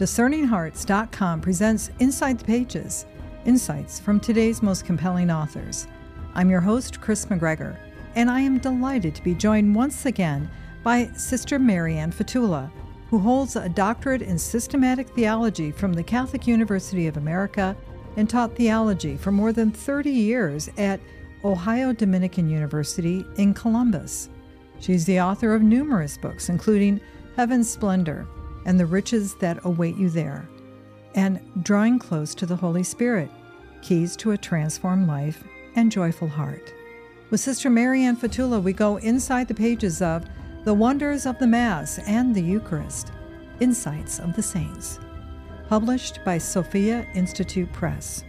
DiscerningHearts.com presents Inside the Pages Insights from today's most compelling authors. I'm your host, Kris McGregor, and I am delighted to be joined once again by Sister Mary Ann Fatula, who holds a doctorate in systematic theology from the Catholic University of America and taught theology for more than 30 years at Ohio Dominican University in Columbus. She's the author of numerous books, including Heaven's Splendor and the riches that await you there, and drawing close to the Holy Spirit, keys to a transformed life and joyful heart. With Sister Mary Ann Fatula, we go inside the pages of The Wonders of the Mass and the Eucharist, Insights of the Saints, published by Sophia Institute Press.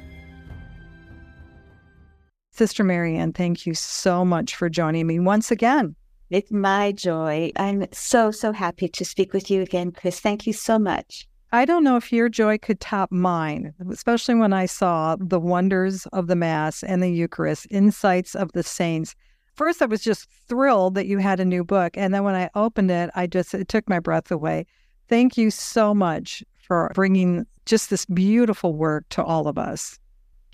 Sister Mary Ann, thank you so much for joining me once again. It's my joy. I'm so, so happy to speak with you again, Kris. Thank you so much. I don't know if your joy could top mine, especially when I saw the wonders of the Mass and the Eucharist, insights of the saints. First, I was just thrilled that you had a new book. And then when I opened it, I just, it took my breath away. Thank you so much for bringing just this beautiful work to all of us.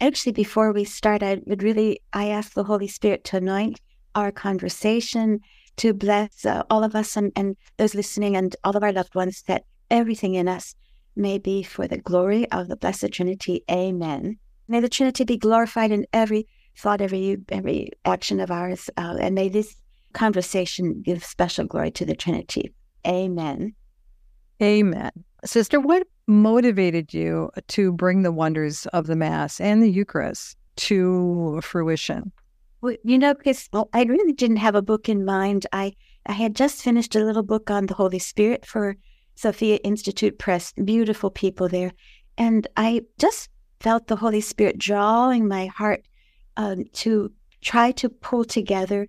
Actually, before we start, I would really, I ask the Holy Spirit to anoint our conversation to bless uh, all of us and, and those listening and all of our loved ones that everything in us may be for the glory of the Blessed Trinity. Amen. May the Trinity be glorified in every thought, every every action of ours, uh, and may this conversation give special glory to the Trinity. Amen. Amen. Sister, what motivated you to bring the wonders of the Mass and the Eucharist to fruition? Well, you know, because I really didn't have a book in mind. I, I had just finished a little book on the Holy Spirit for Sophia Institute Press. Beautiful people there. And I just felt the Holy Spirit drawing my heart um, to try to pull together,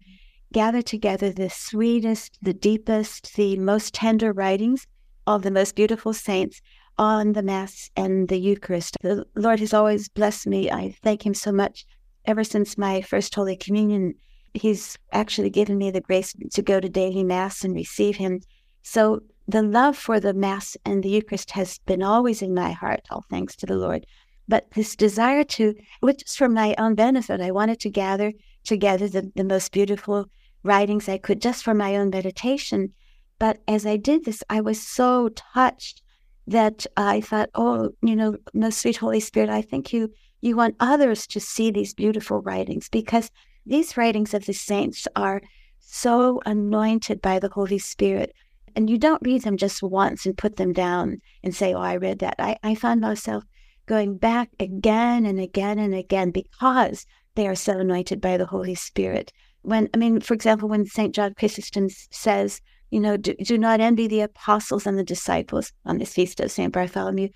gather together the sweetest, the deepest, the most tender writings of the most beautiful saints on the Mass and the Eucharist. The Lord has always blessed me. I thank Him so much ever since my first Holy Communion, he's actually given me the grace to go to daily Mass and receive him. So the love for the Mass and the Eucharist has been always in my heart, all thanks to the Lord. But this desire to, which is for my own benefit, I wanted to gather together the, the most beautiful writings I could just for my own meditation. But as I did this, I was so touched that I thought, oh, you know, no sweet Holy Spirit, I think you you want others to see these beautiful writings because these writings of the saints are so anointed by the Holy Spirit. And you don't read them just once and put them down and say, Oh, I read that. I, I found myself going back again and again and again because they are so anointed by the Holy Spirit. When, I mean, for example, when St. John Chrysostom says, you know, do, do not envy the apostles and the disciples on this feast of St. Bartholomew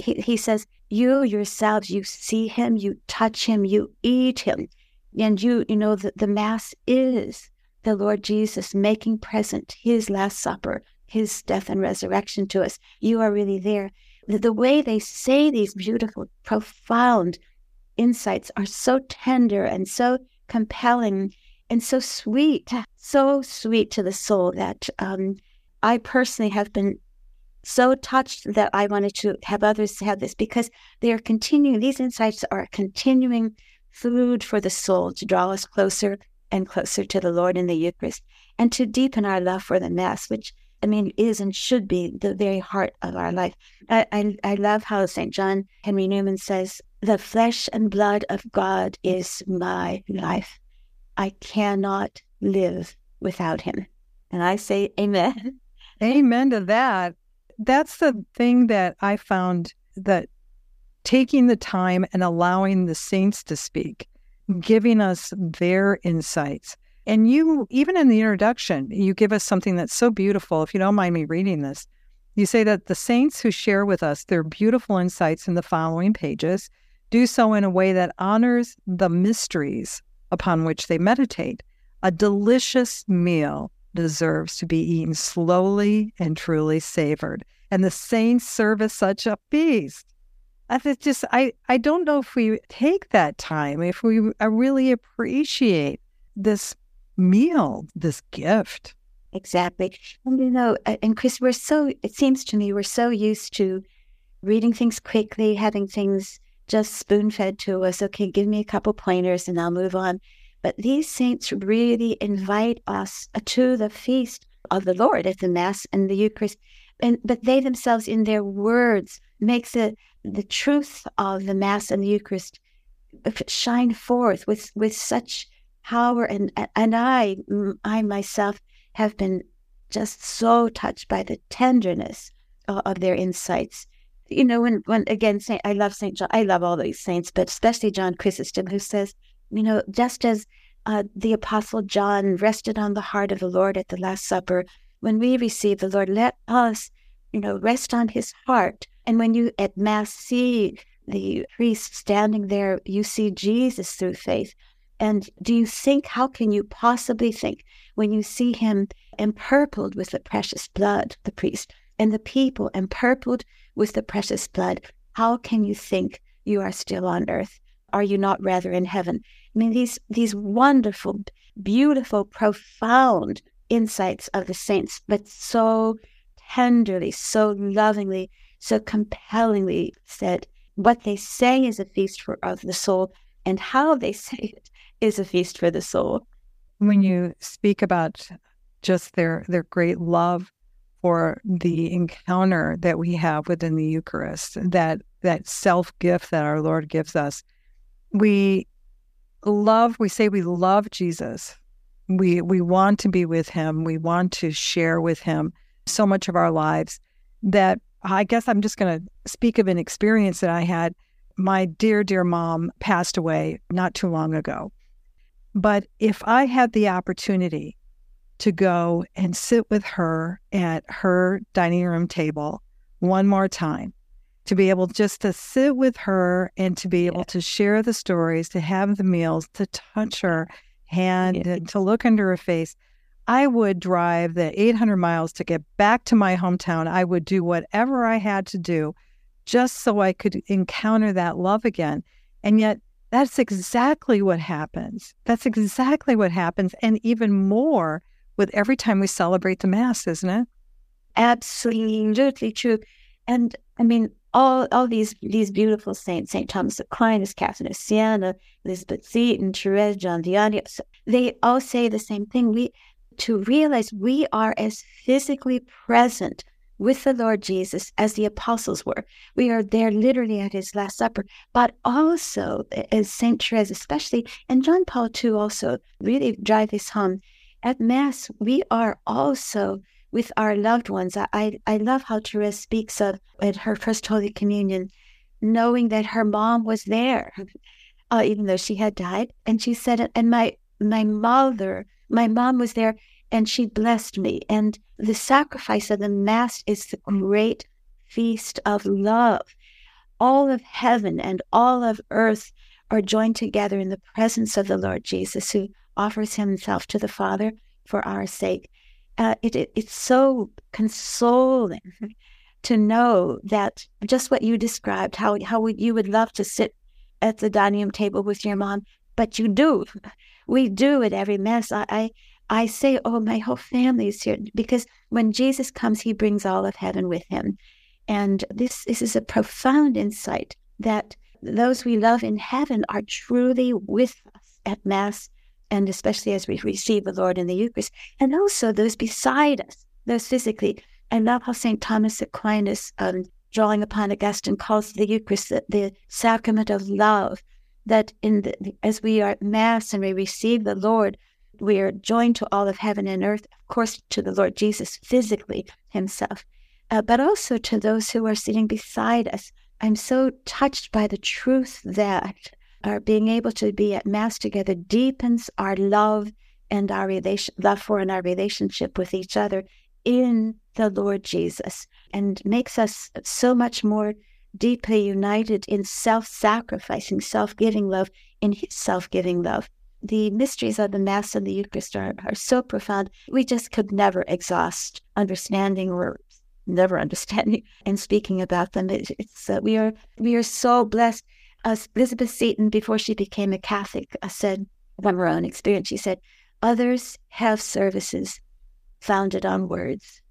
he, he says, You yourselves, you see him, you touch him, you eat him. And you, you know, the, the Mass is the Lord Jesus making present his Last Supper, his death and resurrection to us. You are really there. The, the way they say these beautiful, profound insights are so tender and so compelling and so sweet, so sweet to the soul that um, I personally have been so touched that I wanted to have others have this because they are continuing, these insights are continuing food for the soul to draw us closer and closer to the Lord in the Eucharist and to deepen our love for the Mass, which I mean is and should be the very heart of our life. I, I, I love how St. John Henry Newman says, The flesh and blood of God is my life. I cannot live without him. And I say, Amen. Amen to that that's the thing that I found that taking the time and allowing the saints to speak, giving us their insights. And you, even in the introduction, you give us something that's so beautiful. If you don't mind me reading this, you say that the saints who share with us their beautiful insights in the following pages do so in a way that honors the mysteries upon which they meditate. A delicious meal deserves to be eaten slowly and truly savored. And the saints serve as such a feast. I just I I don't know if we take that time, if we uh, really appreciate this meal, this gift. Exactly. And you know, and Kris, we're so it seems to me we're so used to reading things quickly, having things just spoon fed to us. Okay, give me a couple pointers and I'll move on. But these saints really invite us uh, to the feast of the Lord at the Mass and the Eucharist. And but they themselves in their words makes the the truth of the Mass and the Eucharist uh, shine forth with with such power and and I I myself have been just so touched by the tenderness of, of their insights you know, when when again, Saint, I love Saint John. I love all these saints, but especially John Chrysostom, who says, you know, just as uh, the Apostle John rested on the heart of the Lord at the Last Supper, when we receive the Lord, let us, you know, rest on His heart. And when you at Mass see the priest standing there, you see Jesus through faith. And do you think, how can you possibly think when you see him empurpled with the precious blood, the priest, and the people empurpled with the precious blood, how can you think you are still on earth? Are you not rather in heaven? I mean, these these wonderful, beautiful, profound insights of the saints, but so tenderly, so lovingly, so compellingly said. What they say is a feast for of the soul, and how they say it is a feast for the soul. When you speak about just their their great love for the encounter that we have within the Eucharist, that that self gift that our Lord gives us. We love, we say we love Jesus. We we want to be with him. We want to share with him so much of our lives that I guess I'm just going to speak of an experience that I had. My dear, dear mom passed away not too long ago. But if I had the opportunity to go and sit with her at her dining room table one more time, to be able just to sit with her and to be able to share the stories, to have the meals, to touch her hand, yeah. to look into her face. I would drive the 800 miles to get back to my hometown. I would do whatever I had to do just so I could encounter that love again. And yet, that's exactly what happens. That's exactly what happens. And even more with every time we celebrate the Mass, isn't it? Absolutely true. And I mean, all all these these beautiful saints, Saint Thomas Aquinas, Catherine of Siena, Elizabeth Seton, Therese, John Vianney, they all say the same thing. We to realize we are as physically present with the Lord Jesus as the apostles were. We are there literally at his Last Supper, but also as Saint Therese, especially, and John Paul II also really drive this home at Mass, we are also with our loved ones. I, I love how Therese speaks of at her first Holy Communion, knowing that her mom was there, uh, even though she had died. And she said, and my my mother, my mom was there, and she blessed me. And the sacrifice of the Mass is the great feast of love. All of heaven and all of earth are joined together in the presence of the Lord Jesus, who offers himself to the Father for our sake. Uh, it, it, it's so consoling to know that just what you described, how how you would love to sit at the dining room table with your mom, but you do. We do at every mass. I, I I say, oh, my whole family is here because when Jesus comes, he brings all of heaven with him. And this, this is a profound insight that those we love in heaven are truly with us at Mass and especially as we receive the Lord in the Eucharist, and also those beside us, those physically. I love how St. Thomas Aquinas, um, drawing upon Augustine, calls the Eucharist the, the sacrament of love, that in the, as we are at Mass and we receive the Lord, we are joined to all of heaven and earth, of course, to the Lord Jesus physically himself, uh, but also to those who are sitting beside us. I'm so touched by the truth that our being able to be at Mass together deepens our love and our relation, love for and our relationship with each other in the Lord Jesus and makes us so much more deeply united in self sacrificing, self giving love, in His self giving love. The mysteries of the Mass and the Eucharist are, are so profound, we just could never exhaust understanding or never understanding and speaking about them. It, it's uh, we are we are so blessed uh, Elizabeth Seton, before she became a Catholic, uh, said from her own experience, she said, Others have services founded on words,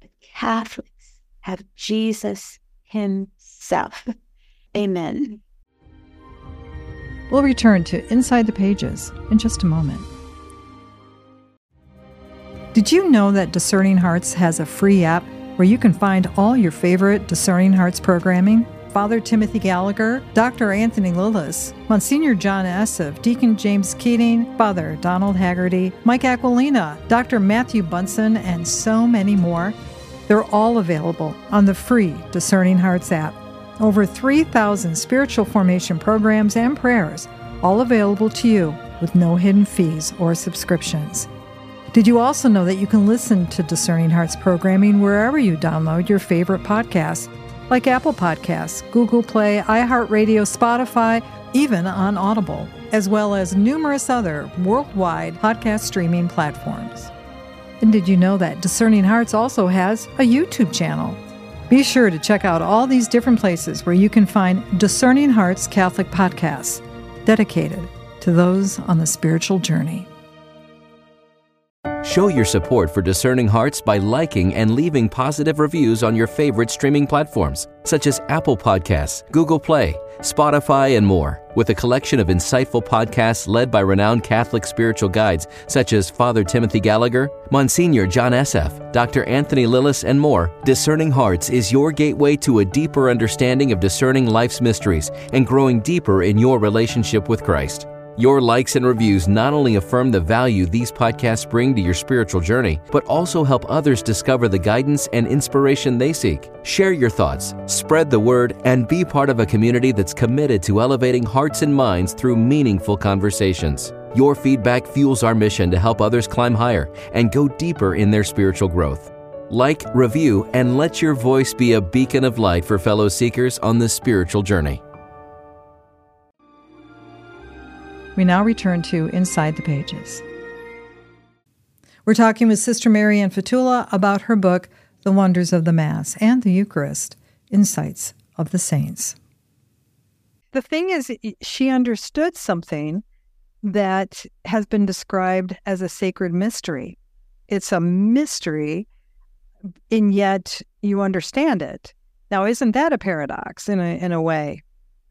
but Catholics have Jesus Himself. Amen. We'll return to Inside the Pages in just a moment. Did you know that Discerning Hearts has a free app where you can find all your favorite Discerning Hearts programming? Father Timothy Gallagher, Dr. Anthony Lilles, Monsignor John Esseff, Deacon James Keating, Father Donald Haggerty, Mike Aquilina, Dr. Matthew Bunson, and so many more. They're all available on the free Discerning Hearts app. Over 3,000 spiritual formation programs and prayers, all available to you with no hidden fees or subscriptions. Did you also know that you can listen to Discerning Hearts programming wherever you download your favorite podcasts, like Apple Podcasts, Google Play, iHeartRadio, Spotify, even on Audible, as well as numerous other worldwide podcast streaming platforms. And did you know that Discerning Hearts also has a YouTube channel? Be sure to check out all these different places where you can find Discerning Hearts Catholic podcasts dedicated to those on the spiritual journey. Show your support for Discerning Hearts by liking and leaving positive reviews on your favorite streaming platforms, such as Apple Podcasts, Google Play, Spotify, and more. With a collection of insightful podcasts led by renowned Catholic spiritual guides such as Father Timothy Gallagher, Monsignor John Esseff, Dr. Anthony Lilles, and more, Discerning Hearts is your gateway to a deeper understanding of discerning life's mysteries and growing deeper in your relationship with Christ. Your likes and reviews not only affirm the value these podcasts bring to your spiritual journey, but also help others discover the guidance and inspiration they seek. Share your thoughts, spread the word, and be part of a community that's committed to elevating hearts and minds through meaningful conversations. Your feedback fuels our mission to help others climb higher and go deeper in their spiritual growth. Like, review, and let your voice be a beacon of light for fellow seekers on this spiritual journey. We now return to Inside the Pages. We're talking with Sister Mary Marianne Fatula about her book, The Wonders of the Mass and the Eucharist Insights of the Saints. The thing is, she understood something that has been described as a sacred mystery. It's a mystery, and yet you understand it. Now, isn't that a paradox in a, in a way?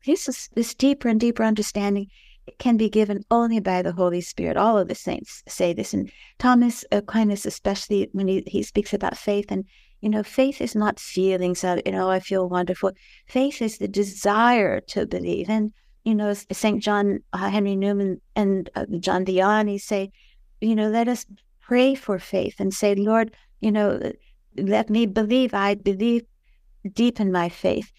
This is this deeper and deeper understanding can be given only by the Holy Spirit. All of the saints say this, and Thomas Aquinas, especially when he, he speaks about faith. And, you know, faith is not feelings of, you know, I feel wonderful. Faith is the desire to believe. And, you know, St. John uh, Henry Newman and uh, John Vianney say, you know, let us pray for faith and say, Lord, you know, let me believe. I believe deep in my faith.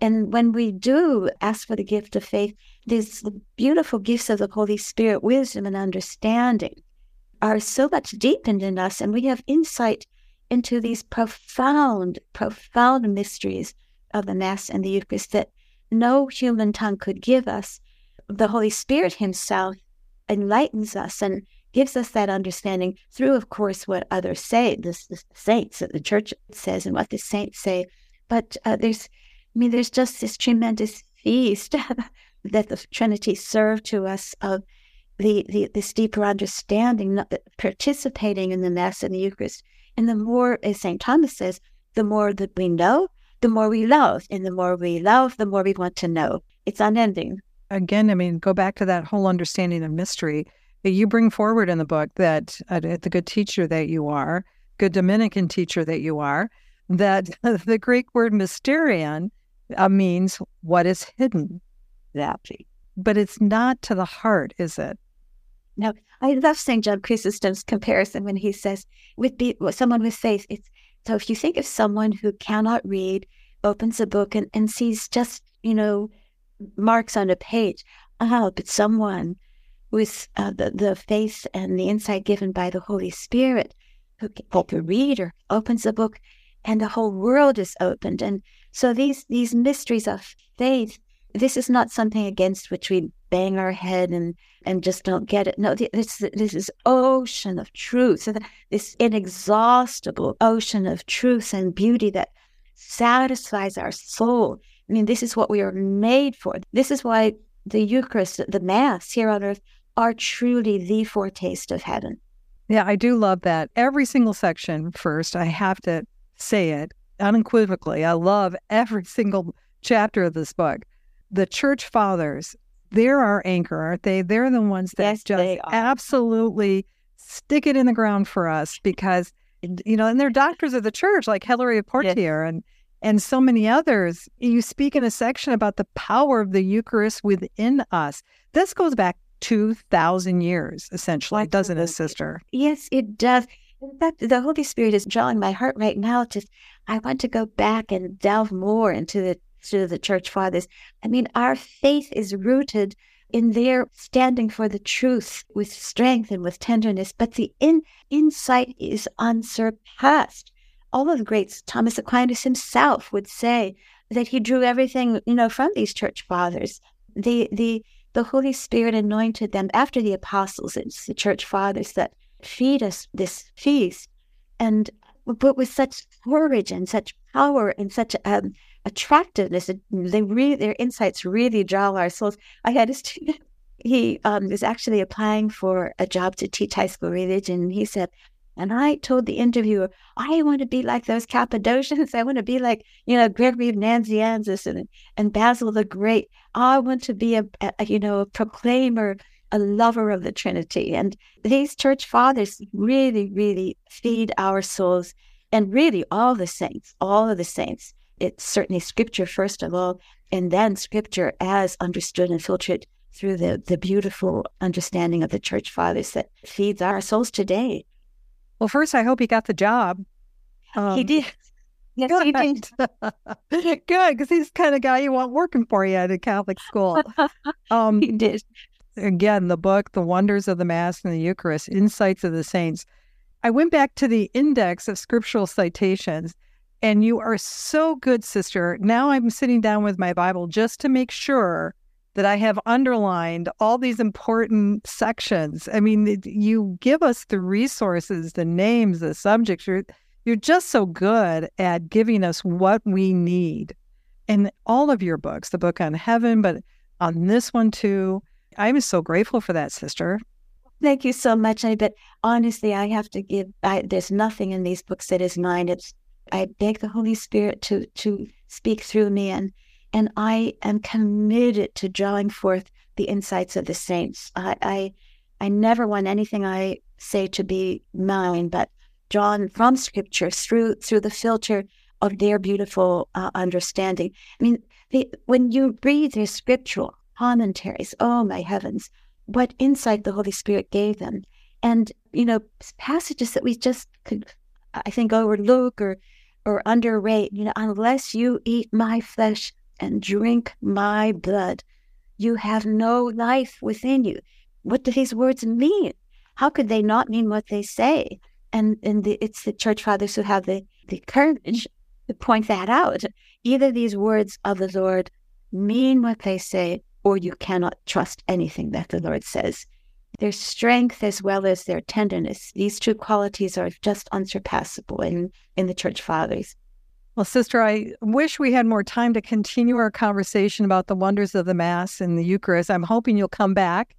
And when we do ask for the gift of faith, these beautiful gifts of the Holy Spirit, wisdom and understanding, are so much deepened in us, and we have insight into these profound, profound mysteries of the Mass and the Eucharist that no human tongue could give us. The Holy Spirit Himself enlightens us and gives us that understanding through, of course, what others say, the, the saints that the Church says, and what the saints say. But uh, there's mean, there's just this tremendous feast that the Trinity served to us of the, the this deeper understanding, participating in the Mass and the Eucharist. And the more, as St. Thomas says, the more that we know, the more we love. And the more we love, the more we want to know. It's unending. Again, I mean, go back to that whole understanding of mystery that you bring forward in the book that uh, the good teacher that you are, good Dominican teacher that you are, that the Greek word mysterion uh, means what is hidden. Exactly. But it's not to the heart, is it? No, I love St. John Chrysostom's comparison when he says, with be, someone with faith, it's so if you think of someone who cannot read, opens a book and, and sees just, you know, marks on a page, ah, but someone with uh, the, the faith and the insight given by the Holy Spirit, who, like a reader, opens a book and the whole world is opened. And so these these mysteries of faith, this is not something against which we bang our head and and just don't get it. No, this this is ocean of truth, so this inexhaustible ocean of truth and beauty that satisfies our soul. I mean, this is what we are made for. This is why the Eucharist, the Mass here on earth, are truly the foretaste of heaven. Yeah, I do love that. Every single section, first, I have to say it unequivocally. I love every single chapter of this book. The church fathers, they're our anchor, aren't they? They're the ones that Yes, just absolutely stick it in the ground for us because, you know, and they're doctors of the church like Hilary of Poitiers and and so many others. You speak in a section about the power of the Eucharist within us. This goes back 2,000 years, essentially, doesn't it, sister? Yes, it does. In fact, the Holy Spirit is drawing my heart right now to I want to go back and delve more into the to the church fathers. I mean, our faith is rooted in their standing for the truth with strength and with tenderness, but the in, insight is unsurpassed. All of the greats, Thomas Aquinas himself would say that he drew everything, you know, from these church fathers. The the the Holy Spirit anointed them after the apostles. It's the church fathers that feed us this feast, and but with such courage and such power and such um, attractiveness, they really their insights really draw our souls. I had a student. He um, was actually applying for a job to teach high school religion. He said, and I told the interviewer, I want to be like those Cappadocians. I want to be like, you know, Gregory of Nazianzus and, and Basil the Great. I want to be a, a, you know, a proclaimer, a lover of the Trinity. And these church fathers really, really feed our souls and really all the saints, all of the saints. It's certainly scripture, first of all, and then scripture as understood and filtered through the, the beautiful understanding of the church fathers that feeds our souls today. Well, first, I hope he got the job. he Um, did. Yes, he did. Good, because he's the kind of guy you want working for you at a Catholic school. Um, He did. Again, the book, The Wonders of the Mass and the Eucharist, Insights of the Saints. I went back to the index of scriptural citations, and you are so good, sister. Now I'm sitting down with my Bible just to make sure that I have underlined all these important sections. I mean, you give us the resources, the names, the subjects. You're, you're just so good at giving us what we need. And all of your books, the book on heaven, but on this one too. I'm so grateful for that, sister. Thank you so much. I but honestly, I have to give. I, there's nothing in these books that is mine. It's I beg the Holy Spirit to to speak through me, and and I am committed to drawing forth the insights of the saints. I I, I never want anything I say to be mine, but drawn from Scripture through through the filter of their beautiful uh, understanding. I mean, the, when you read their scriptural commentaries, oh my heavens, what insight the Holy Spirit gave them. And, you know, passages that we just could, I think, overlook or, or underrate, you know, unless you eat my flesh and drink my blood, you have no life within you. What do these words mean? How could they not mean what they say? And, and the, it's the church fathers who have the, the courage to point that out. Either these words of the Lord mean what they say, or you cannot trust anything that the Lord says. Their strength as well as their tenderness, these two qualities are just unsurpassable in, in the church fathers. Well, sister, I wish we had more time to continue our conversation about the wonders of the Mass and the Eucharist. I'm hoping you'll come back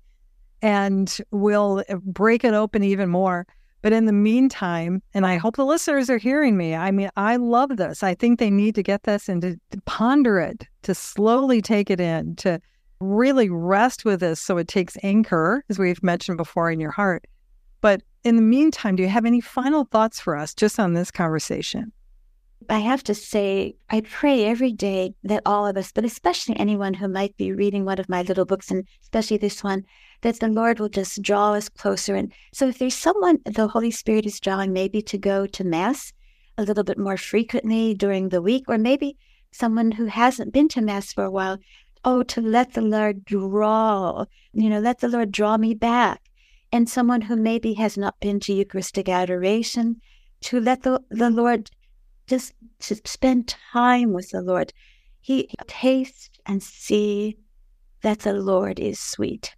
and we'll uh, break it open even more. But in the meantime, and I hope the listeners are hearing me, I mean, I love this. I think they need to get this and to, to ponder it, to slowly take it in, to really rest with this so it takes anchor, as we've mentioned before, in your heart. But in the meantime, do you have any final thoughts for us just on this conversation? I have to say, I pray every day that all of us, but especially anyone who might be reading one of my little books, and especially this one, that the Lord will just draw us closer. And so, if there's someone the Holy Spirit is drawing, maybe to go to Mass a little bit more frequently during the week, or maybe someone who hasn't been to Mass for a while, oh, to let the Lord draw, you know, let the Lord draw me back. And someone who maybe has not been to Eucharistic adoration, to let the, the Lord just to spend time with the Lord. He taste and see that the Lord is sweet.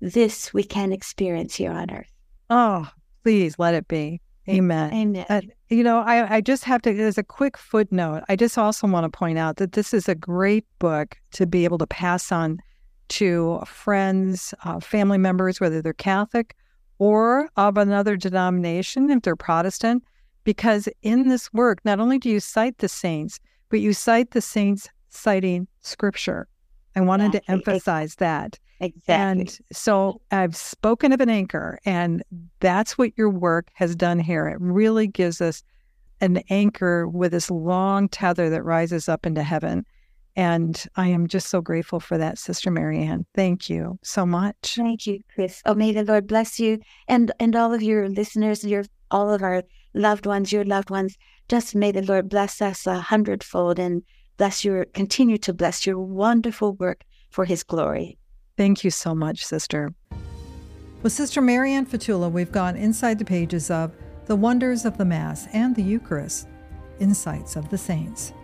This we can experience here on earth. Oh, please let it be. Amen. Amen. Uh, you know, I, I just have to, as a quick footnote, I just also want to point out that this is a great book to be able to pass on to friends, uh, family members, whether they're Catholic or of another denomination, if they're Protestant. because in this work, not only do you cite the saints, but you cite the saints citing scripture. I wanted to emphasize that. Exactly. And so I've spoken of an anchor, and that's what your work has done here. It really gives us an anchor with this long tether that rises up into heaven. And I am just so grateful for that, Sister Mary Ann. Thank you so much. Thank you, Kris. Oh, may the Lord bless you and and all of your listeners, your all of our loved ones, your loved ones. Just may the Lord bless us a hundredfold and bless your continue to bless your wonderful work for His glory. Thank you so much, Sister. With Sister Mary Ann Fatula, we've gone inside the pages of The Wonders of the Mass and the Eucharist, Insights of the Saints.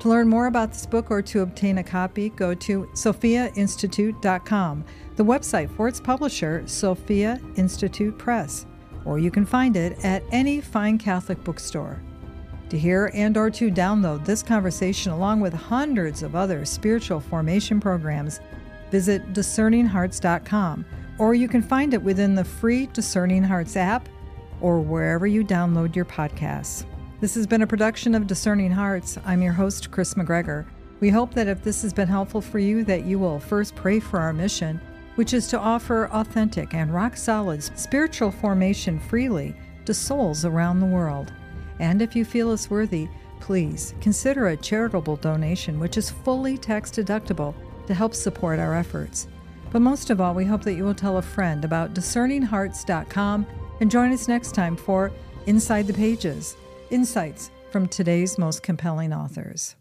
To learn more about this book or to obtain a copy, go to sophiainstitute.com, the website for its publisher, Sophia Institute Press, or you can find it at any fine Catholic bookstore. To hear and or to download this conversation along with hundreds of other spiritual formation programs, visit discerninghearts.com or you can find it within the free Discerning Hearts app or wherever you download your podcasts. This has been a production of Discerning Hearts. I'm your host, Kris McGregor. We hope that if this has been helpful for you, that you will first pray for our mission, which is to offer authentic and rock solid spiritual formation freely to souls around the world. And if you feel us worthy, please consider a charitable donation, which is fully tax deductible to help support our efforts. But most of all, we hope that you will tell a friend about discerninghearts.com and join us next time for Inside the Pages Insights from today's most compelling authors.